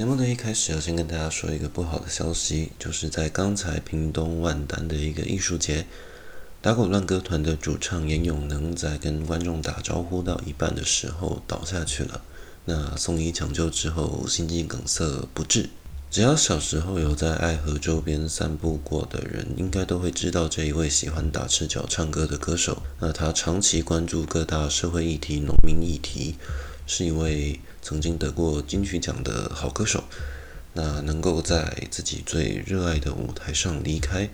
节目的一开始要先跟大家说一个不好的消息，就是在刚才屏东万丹的一个艺术节，打鼓乱歌团的主唱严永能在跟观众打招呼到一半的时候倒下去了。那送医抢救之后，心肌梗塞不治。只要小时候有在爱河周边散步过的人，应该都会知道这一位喜欢打赤脚唱歌的歌手。那他长期关注各大社会议题、农民议题。是一位曾经得过金曲奖的好歌手，那能够在自己最热爱的舞台上离开，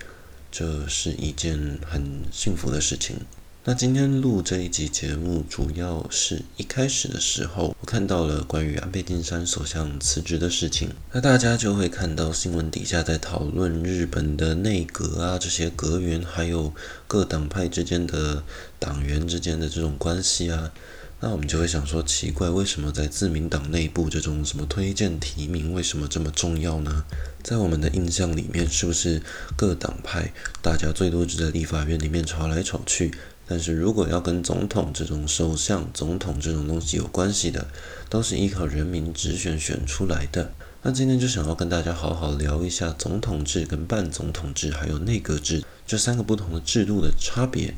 这是一件很幸福的事情。那今天录这一集节目，主要是一开始的时候，我看到了关于安倍晋三首相辞职的事情，那大家就会看到新闻底下在讨论日本的内阁啊，这些阁员，还有各党派之间的党员之间的这种关系啊。那我们就会想说，奇怪，为什么在自民党内部这种什么推荐提名，为什么这么重要呢？在我们的印象里面，是不是各党派大家最多只在立法院里面吵来吵去？但是如果要跟总统这种首相、总统这种东西有关系的，都是依靠人民直选选出来的。那今天就想要跟大家好好聊一下总统制跟半总统制，还有内阁制这三个不同的制度的差别。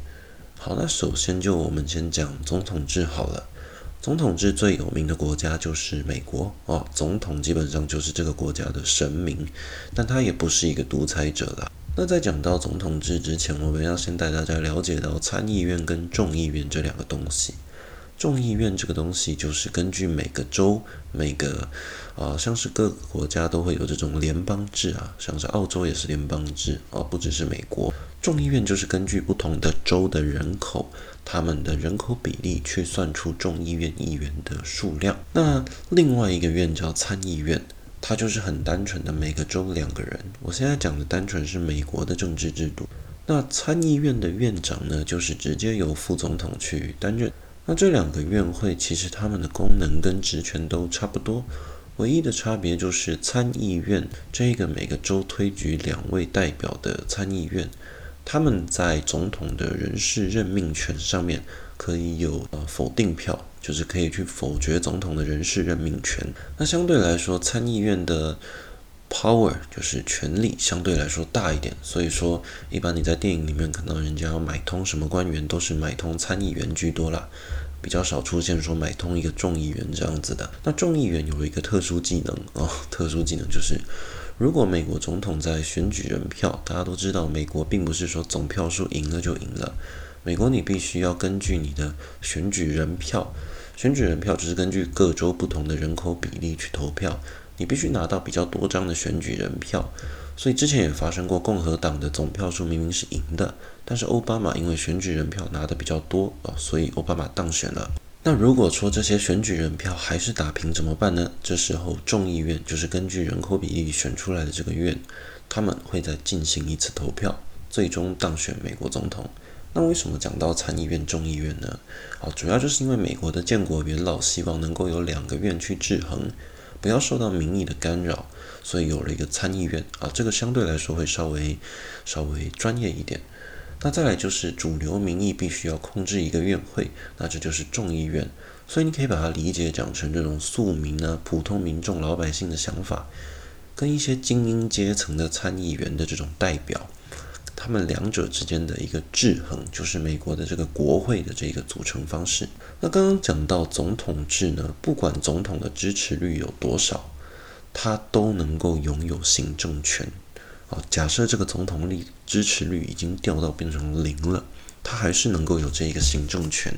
好，那首先就我们先讲总统制好了。总统制最有名的国家就是美国哦，总统基本上就是这个国家的神明，但他也不是一个独裁者啦。那在讲到总统制之前，我们要先带大家了解到参议院跟众议院这两个东西。众议院这个东西就是根据每个州、每个啊、呃，像是各个国家都会有这种联邦制啊，像是澳洲也是联邦制啊，不只是美国。众议院就是根据不同的州的人口，他们的人口比例去算出众议院议员的数量。那另外一个院叫参议院，它就是很单纯的每个州两个人。我现在讲的单纯是美国的政治制度。那参议院的院长呢，就是直接由副总统去担任。那这两个院会其实他们的功能跟职权都差不多，唯一的差别就是参议院这个每个州推举两位代表的参议院，他们在总统的人事任命权上面可以有呃否定票，就是可以去否决总统的人事任命权。那相对来说，参议院的 power 就是权力相对来说大一点，所以说一般你在电影里面看到人家要买通什么官员，都是买通参议员居多啦。比较少出现说买通一个众议员这样子的。那众议员有一个特殊技能哦，特殊技能就是，如果美国总统在选举人票，大家都知道，美国并不是说总票数赢了就赢了，美国你必须要根据你的选举人票，选举人票就是根据各州不同的人口比例去投票，你必须拿到比较多张的选举人票。所以之前也发生过，共和党的总票数明明是赢的，但是奥巴马因为选举人票拿的比较多啊，所以奥巴马当选了。那如果说这些选举人票还是打平怎么办呢？这时候众议院就是根据人口比例选出来的这个院，他们会再进行一次投票，最终当选美国总统。那为什么讲到参议院、众议院呢？啊，主要就是因为美国的建国元老希望能够有两个院去制衡，不要受到民意的干扰。所以有了一个参议院啊，这个相对来说会稍微稍微专业一点。那再来就是主流民意必须要控制一个院会，那这就是众议院。所以你可以把它理解讲成这种庶民呢、普通民众、老百姓的想法，跟一些精英阶层的参议员的这种代表，他们两者之间的一个制衡，就是美国的这个国会的这个组成方式。那刚刚讲到总统制呢，不管总统的支持率有多少。他都能够拥有行政权，啊，假设这个总统力支持率已经掉到变成零了，他还是能够有这一个行政权，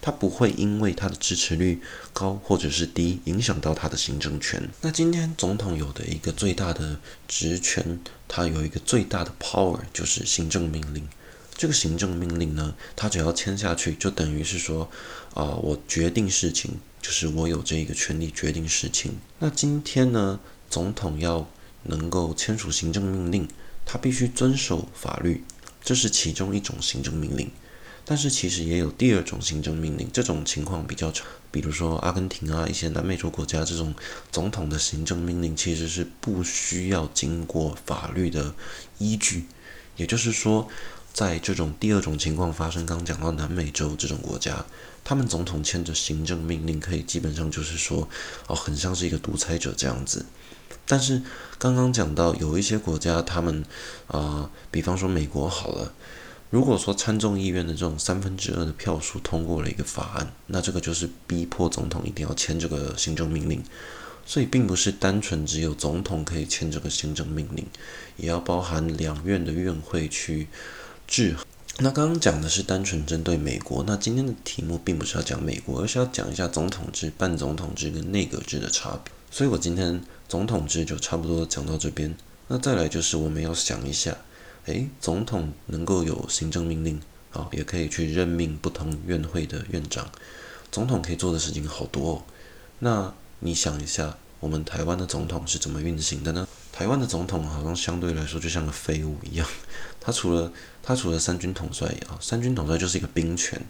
他不会因为他的支持率高或者是低影响到他的行政权。那今天总统有的一个最大的职权，他有一个最大的 power 就是行政命令。这个行政命令呢，他只要签下去，就等于是说，啊、我决定事情。就是我有这个权利决定事情。那今天呢，总统要能够签署行政命令，他必须遵守法律，这是其中一种行政命令。但是其实也有第二种行政命令，这种情况比较常，比如说阿根廷啊，一些南美洲国家，这种总统的行政命令其实是不需要经过法律的依据。也就是说，在这种第二种情况发生，刚讲到南美洲这种国家，他们总统签着行政命令，可以基本上就是说，哦，很像是一个独裁者这样子。但是刚刚讲到有一些国家，他们啊、比方说美国好了，如果说参众议院的这种三分之二的票数通过了一个法案，那这个就是逼迫总统一定要签这个行政命令。所以并不是单纯只有总统可以签这个行政命令，也要包含两院的院会去制衡。那刚刚讲的是单纯针对美国，那今天的题目并不是要讲美国，而是要讲一下总统制、半总统制跟内阁制的差别。所以我今天总统制就差不多讲到这边。那再来就是我们要想一下，诶，总统能够有行政命令，啊，也可以去任命不同院会的院长，总统可以做的事情好多哦。那你想一下，我们台湾的总统是怎么运行的呢？台湾的总统好像相对来说就像个废物一样，他除了他除了三军统帅啊，三军统帅就是一个兵权。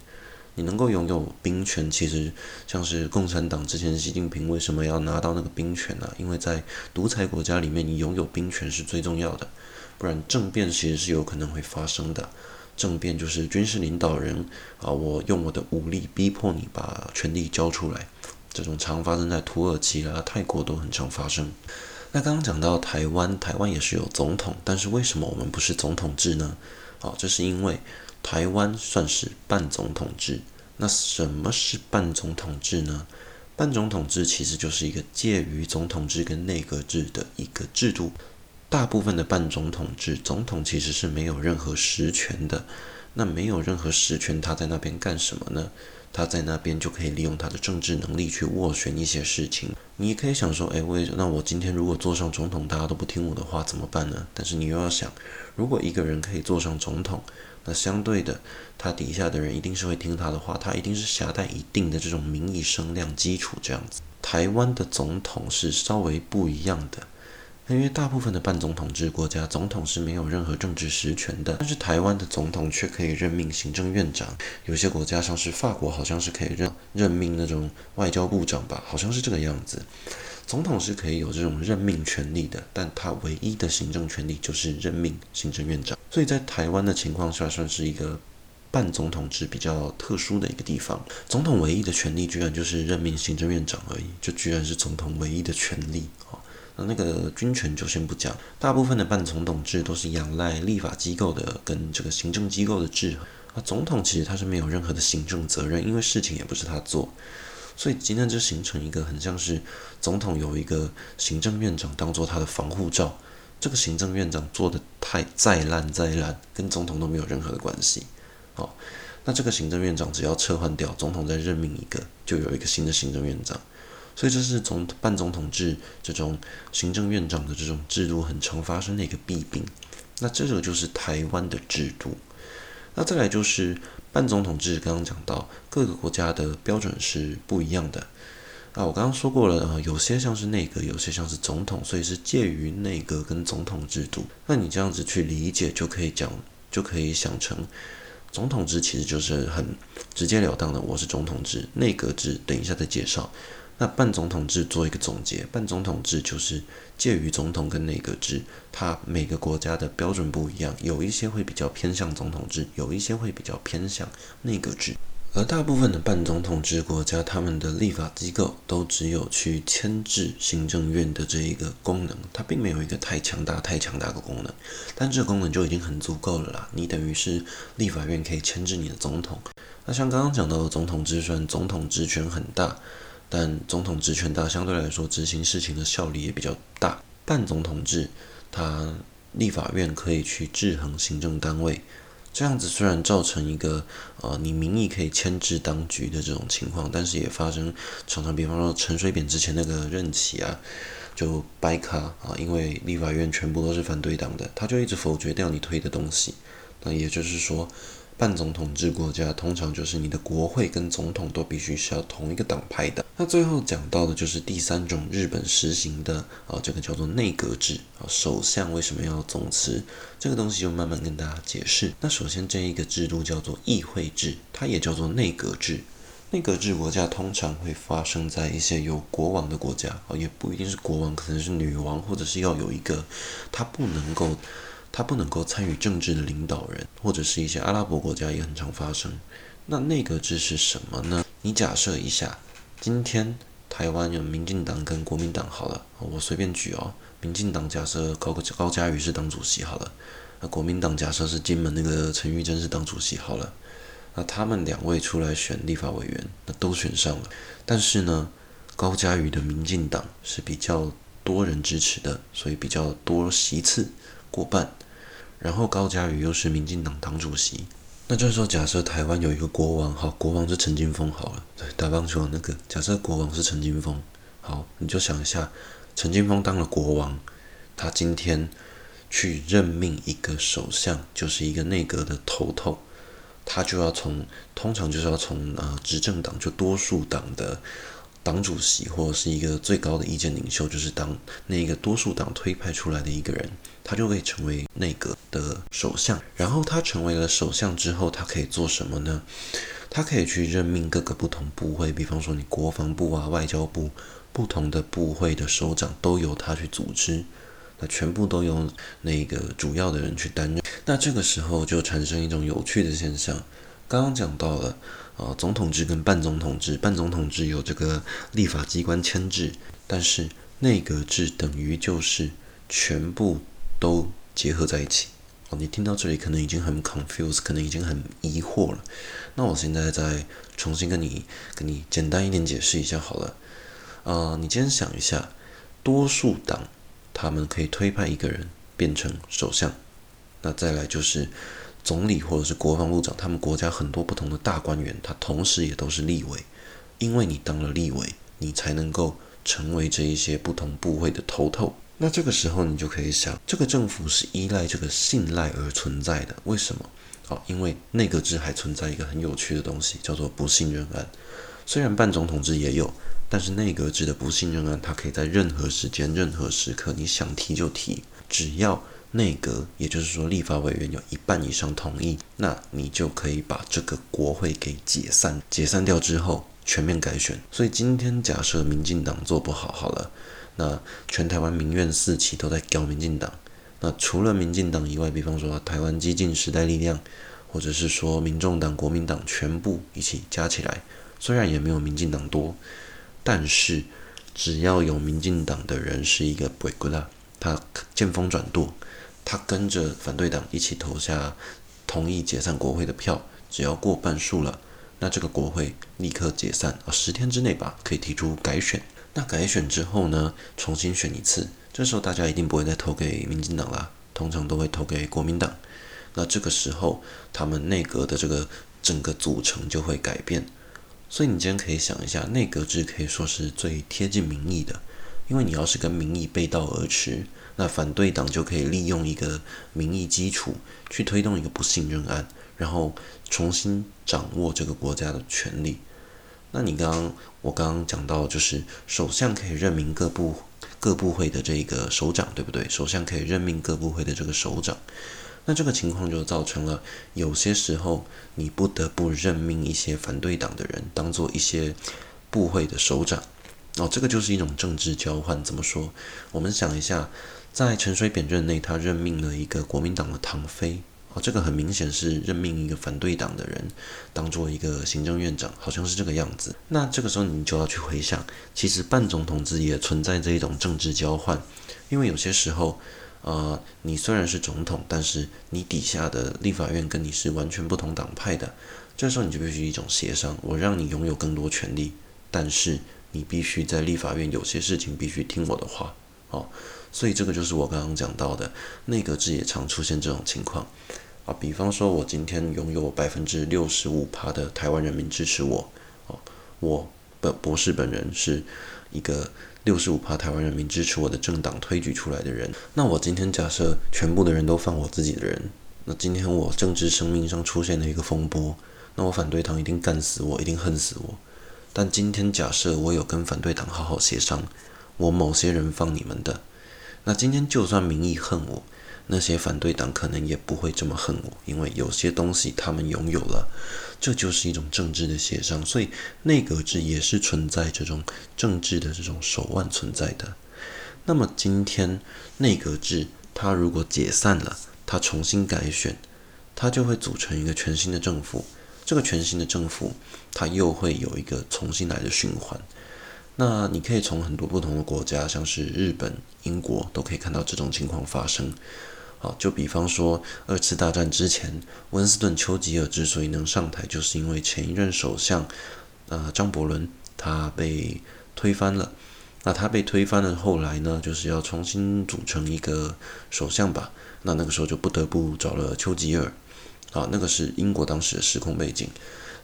你能够拥有兵权，其实像是共产党之前习近平为什么要拿到那个兵权呢？因为在独裁国家里面，你拥有兵权是最重要的，不然政变其实是有可能会发生的。政变就是军事领导人啊，我用我的武力逼迫你把权力交出来。这种常发生在土耳其啦、泰国都很常发生。那刚刚讲到台湾，台湾也是有总统，但是为什么我们不是总统制呢？啊，这是因为台湾算是半总统制。那什么是半总统制呢？半总统制其实就是一个介于总统制跟内阁制的一个制度。大部分的半总统制，总统其实是没有任何实权的。那没有任何实权，他在那边干什么呢？他在那边就可以利用他的政治能力去斡旋一些事情。你可以想说，哎，为那我今天如果坐上总统，大家都不听我的话怎么办呢？但是你又要想，如果一个人可以坐上总统，那相对的，他底下的人一定是会听他的话，他一定是携带一定的这种民意声量基础这样子。台湾的总统是稍微不一样的。因为大部分的半总统制国家，总统是没有任何政治实权的，但是台湾的总统却可以任命行政院长。有些国家像是法国，好像是可以任任命那种外交部长吧，好像是这个样子。总统是可以有这种任命权力的，但他唯一的行政权力就是任命行政院长。所以在台湾的情况下，算是一个半总统制比较特殊的一个地方。总统唯一的权力居然就是任命行政院长而已，就居然是总统唯一的权力啊。那那个军权就先不讲，大部分的半总统制都是仰赖立法机构的跟这个行政机构的制衡。啊，总统其实他是没有任何的行政责任，因为事情也不是他做，所以今天就形成一个很像是总统有一个行政院长当做他的防护罩，这个行政院长做的太再烂再烂，跟总统都没有任何的关系。好，那这个行政院长只要撤换掉，总统再任命一个，就有一个新的行政院长。所以这是总半总统制这种行政院长的这种制度很常发生的一个弊病。那这个就是台湾的制度。那再来就是半总统制，刚刚讲到各个国家的标准是不一样的。啊，我刚刚说过了，呃，有些像是内阁，有些像是总统，所以是介于内阁跟总统制度。那你这样子去理解，就可以讲，就可以想成总统制其实就是很直截了当的，我是总统制。内阁制，等一下再介绍。那半总统制做一个总结，半总统制就是介于总统跟内阁制，它每个国家的标准不一样，有一些会比较偏向总统制，有一些会比较偏向内阁制。而大部分的半总统制国家，他们的立法机构都只有去牵制行政院的这一个功能，它并没有一个太强大、太强大的功能，但这个功能就已经很足够了啦。你等于是立法院可以牵制你的总统。那像刚刚讲到的总统制，虽然总统职权很大。但总统职权大，相对来说执行事情的效力也比较大。半总统制，它立法院可以去制衡行政单位，这样子虽然造成一个呃你民意可以牵制当局的这种情况，但是也发生常常，比方说陈水扁之前那个任期啊，就掰卡啊，因为立法院全部都是反对党的，他就一直否决掉你推的东西。那也就是说。半总统制国家通常就是你的国会跟总统都必须是要同一个党派的。那最后讲到的就是第三种日本实行的啊，这个叫做内阁制啊。首相为什么要总辞？这个东西就慢慢跟大家解释。那首先这一个制度叫做议会制，它也叫做内阁制。内阁制国家通常会发生在一些有国王的国家啊，也不一定是国王，可能是女王，或者是要有一个他不能够。他不能够参与政治的领导人，或者是一些阿拉伯国家也很常发生。那内阁制是什么呢？你假设一下，今天台湾有民进党跟国民党好了，我随便举哦。民进党假设高高嘉瑜是党主席好了，那国民党假设是金门那个陈玉珍是党主席好了，那他们两位出来选立法委员，那都选上了。但是呢，高嘉瑜的民进党是比较多人支持的，所以比较多席次过半。然后高嘉瑜又是民进党党主席。那就是说，假设台湾有一个国王，好，国王是陈金锋，好了，对，打棒球那个，假设国王是陈金锋，好，你就想一下，陈金锋当了国王，他今天去任命一个首相，就是一个内阁的头头，他就要从，通常就是要从呃执政党就多数党的党主席或者是一个最高的意见领袖，就是当那个多数党推派出来的一个人。他就可以成为内阁的首相，然后他成为了首相之后，他可以做什么呢？他可以去任命各个不同部会，比方说你国防部啊、外交部，不同的部会的首长都由他去组织，那全部都由那个主要的人去担任。那这个时候就产生一种有趣的现象，刚刚讲到了啊，总统制跟半总统制，半总统制有这个立法机关牵制，但是内阁制等于就是全部。都结合在一起哦，你听到这里可能已经很 confused，可能已经很疑惑了。那我现在再重新跟你跟你简单一点解释一下好了。呃，你今天想一下，多数党他们可以推派一个人变成首相，那再来就是总理或者是国防部长，他们国家很多不同的大官员，他同时也都是立委，因为你当了立委，你才能够成为这一些不同部会的头头。那这个时候，你就可以想，这个政府是依赖这个信赖而存在的。为什么？好，因为内阁制还存在一个很有趣的东西，叫做不信任案。虽然半总统制也有，但是内阁制的不信任案，它可以在任何时间、任何时刻，你想提就提，只要内阁，也就是说立法委员有一半以上同意，那你就可以把这个国会给解散。解散掉之后，全面改选。所以今天假设民进党做不好，好了。那全台湾民怨四起，都在搞民进党。那除了民进党以外，比方说台湾激进时代力量，或者是说民众党、国民党，全部一起加起来，虽然也没有民进党多，但是只要有民进党的人是一个鬼谷啦，他见风转舵，他跟着反对党一起投下同意解散国会的票，只要过半数了，那这个国会立刻解散啊，十天之内吧，可以提出改选。那改选之后呢，重新选一次，这时候大家一定不会再投给民进党啦，通常都会投给国民党。那这个时候，他们内阁的这个整个组成就会改变。所以你今天可以想一下，内阁制可以说是最贴近民意的，因为你要是跟民意背道而驰，那反对党就可以利用一个民意基础去推动一个不信任案，然后重新掌握这个国家的权力。那你刚刚，我刚刚讲到，就是首相可以任命各部各部会的这个首长，对不对？首相可以任命各部会的这个首长，那这个情况就造成了有些时候你不得不任命一些反对党的人当做一些部会的首长，哦，这个就是一种政治交换。怎么说？我们想一下，在陈水扁任内，他任命了一个国民党的唐飞。哦，这个很明显是任命一个反对党的人当做一个行政院长，好像是这个样子。那这个时候你就要去回想，其实半总统制也存在这一种政治交换，因为有些时候，呃，你虽然是总统，但是你底下的立法院跟你是完全不同党派的，这时候你就必须一种协商，我让你拥有更多权力，但是你必须在立法院有些事情必须听我的话。哦，所以这个就是我刚刚讲到的内阁制也常出现这种情况啊。比方说，我今天拥有百分之六十五趴的台湾人民支持我，哦，我本博士本人是一个六十五趴台湾人民支持我的政党推举出来的人。那我今天假设全部的人都放我自己的人，那今天我政治生命上出现了一个风波，那我反对党一定干死我，一定恨死我。但今天假设我有跟反对党好好协商。我某些人放你们的，那今天就算民意恨我，那些反对党可能也不会这么恨我，因为有些东西他们拥有了，这就是一种政治的协商，所以内阁制也是存在这种政治的这种手腕存在的。那么今天内阁制它如果解散了，它重新改选，它就会组成一个全新的政府。这个全新的政府，它又会有一个重新来的循环。那你可以从很多不同的国家，像是日本、英国，都可以看到这种情况发生。好，就比方说二次大战之前，温斯顿·丘吉尔之所以能上台，就是因为前一任首相，呃，张伯伦他被推翻了。那他被推翻了，后来呢，就是要重新组成一个首相吧。那那个时候就不得不找了丘吉尔。啊，那个是英国当时的时空背景。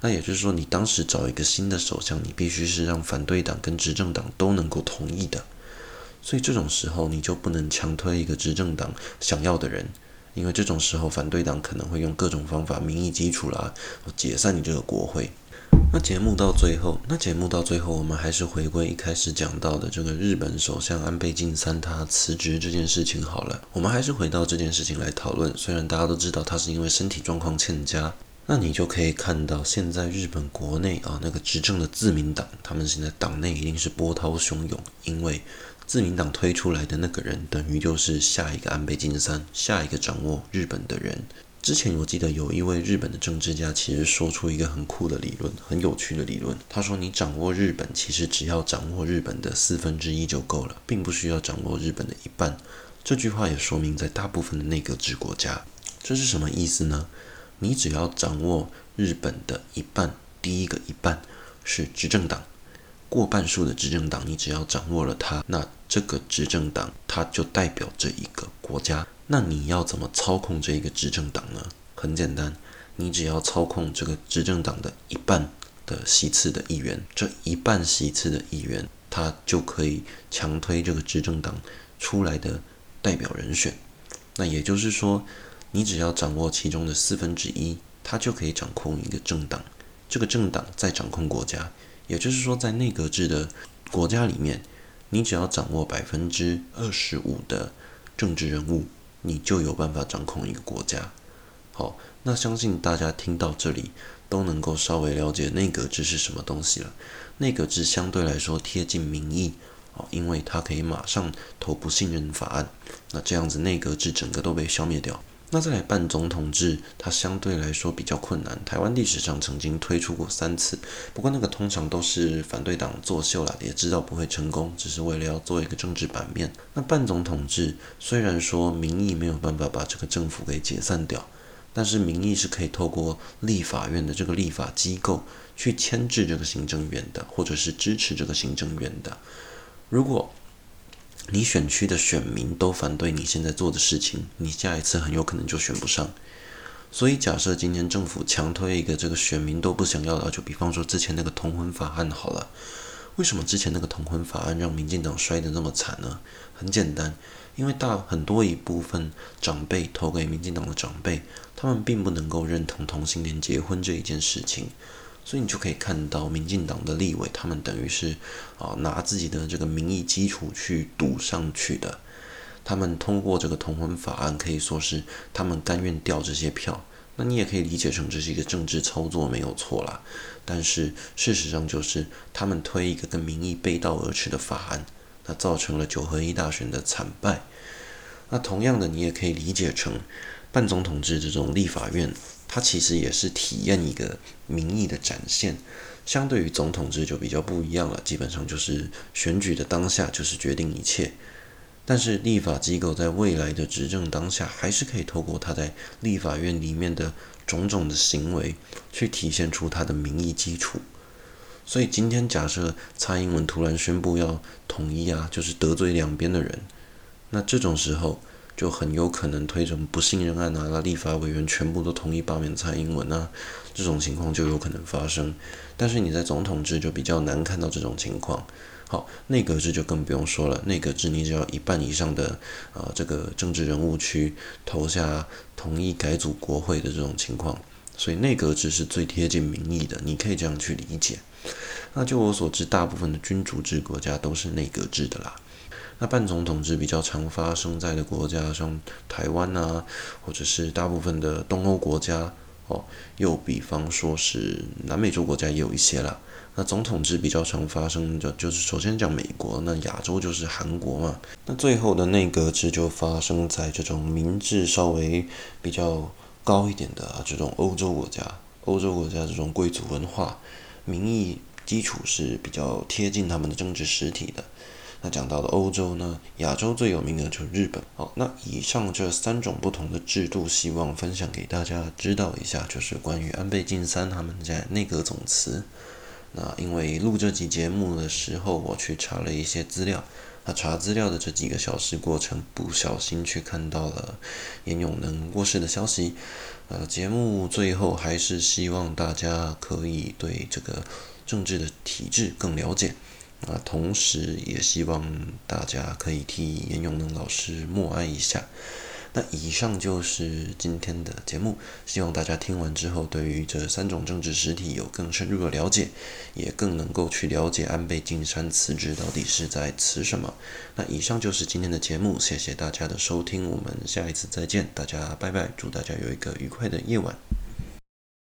那也就是说，你当时找一个新的首相，你必须是让反对党跟执政党都能够同意的。所以这种时候，你就不能强推一个执政党想要的人，因为这种时候反对党可能会用各种方法，民意基础啦，解散你这个国会。那节目到最后，那节目到最后，我们还是回归一开始讲到的这个日本首相安倍晋三他辞职这件事情好了。我们还是回到这件事情来讨论。虽然大家都知道他是因为身体状况欠佳，那你就可以看到现在日本国内啊，那个执政的自民党，他们现在党内一定是波涛汹涌，因为自民党推出来的那个人，等于就是下一个安倍晋三，下一个掌握日本的人。之前我记得有一位日本的政治家，其实说出一个很酷的理论，很有趣的理论。他说：“你掌握日本，其实只要掌握日本的四分之一就够了，并不需要掌握日本的一半。”这句话也说明，在大部分的内阁制国家，这是什么意思呢？你只要掌握日本的一半，第一个一半是执政党，过半数的执政党，你只要掌握了它，那这个执政党它就代表这一个国家。那你要怎么操控这一个执政党呢？很简单，你只要操控这个执政党的一半的席次的议员，这一半席次的议员，他就可以强推这个执政党出来的代表人选。那也就是说，你只要掌握其中的四分之一，他就可以掌控一个政党，这个政党再掌控国家。也就是说，在内阁制的国家里面，你只要掌握百分之二十五的政治人物。你就有办法掌控一个国家。好，那相信大家听到这里都能够稍微了解内阁制是什么东西了。内阁制相对来说贴近民意，哦，因为它可以马上投不信任法案，那这样子内阁制整个都被消灭掉。那再来半总统制，它相对来说比较困难。台湾历史上曾经推出过三次，不过那个通常都是反对党作秀啦，也知道不会成功，只是为了要做一个政治版面。那半总统制虽然说民意没有办法把这个政府给解散掉，但是民意是可以透过立法院的这个立法机构去牵制这个行政院的，或者是支持这个行政院的。如果你选区的选民都反对你现在做的事情，你下一次很有可能就选不上。所以假设今天政府强推一个这个选民都不想要的，就比方说之前那个同婚法案好了。为什么之前那个同婚法案让民进党摔得那么惨呢？很简单，因为大很多一部分长辈投给民进党的长辈，他们并不能够认同同性恋结婚这一件事情。所以你就可以看到，民进党的立委他们等于是啊拿自己的这个民意基础去赌上去的。他们通过这个同婚法案，可以说是他们甘愿掉这些票。那你也可以理解成这是一个政治操作，没有错啦。但是事实上就是他们推一个跟民意背道而驰的法案，那造成了九合一大选的惨败。那同样的，你也可以理解成半总统制这种立法院。它其实也是体验一个民意的展现，相对于总统制就比较不一样了。基本上就是选举的当下就是决定一切，但是立法机构在未来的执政当下，还是可以透过他在立法院里面的种种的行为，去体现出他的民意基础。所以今天假设蔡英文突然宣布要统一啊，就是得罪两边的人，那这种时候。就很有可能推成不信任案啊，那立法委员全部都同意罢免蔡英文啊，这种情况就有可能发生。但是你在总统制就比较难看到这种情况。好，内阁制就更不用说了，内阁制你只要一半以上的啊、呃、这个政治人物去投下同意改组国会的这种情况，所以内阁制是最贴近民意的，你可以这样去理解。那就我所知，大部分的君主制国家都是内阁制的啦。那半总统制比较常发生在的国家，像台湾啊，或者是大部分的东欧国家，哦，又比方说是南美洲国家也有一些啦。那总统制比较常发生的就是首先讲美国，那亚洲就是韩国嘛。那最后的内阁制就发生在这种民智稍微比较高一点的，这种欧洲国家。欧洲国家这种贵族文化，民意基础是比较贴近他们的政治实体的。那讲到了欧洲呢，亚洲最有名的就是日本。好，那以上这三种不同的制度，希望分享给大家知道一下，就是关于安倍晋三他们在内阁总辞。那因为录这集节目的时候，我去查了一些资料。那查资料的这几个小时过程，不小心去看到了严永能过世的消息。呃，节目最后还是希望大家可以对这个政治的体制更了解。啊，同时也希望大家可以替严永能老师默哀一下。那以上就是今天的节目，希望大家听完之后，对于这三种政治实体有更深入的了解，也更能够去了解安倍晋三辞职到底是在辞什么。那以上就是今天的节目，谢谢大家的收听，我们下一次再见，大家拜拜，祝大家有一个愉快的夜晚。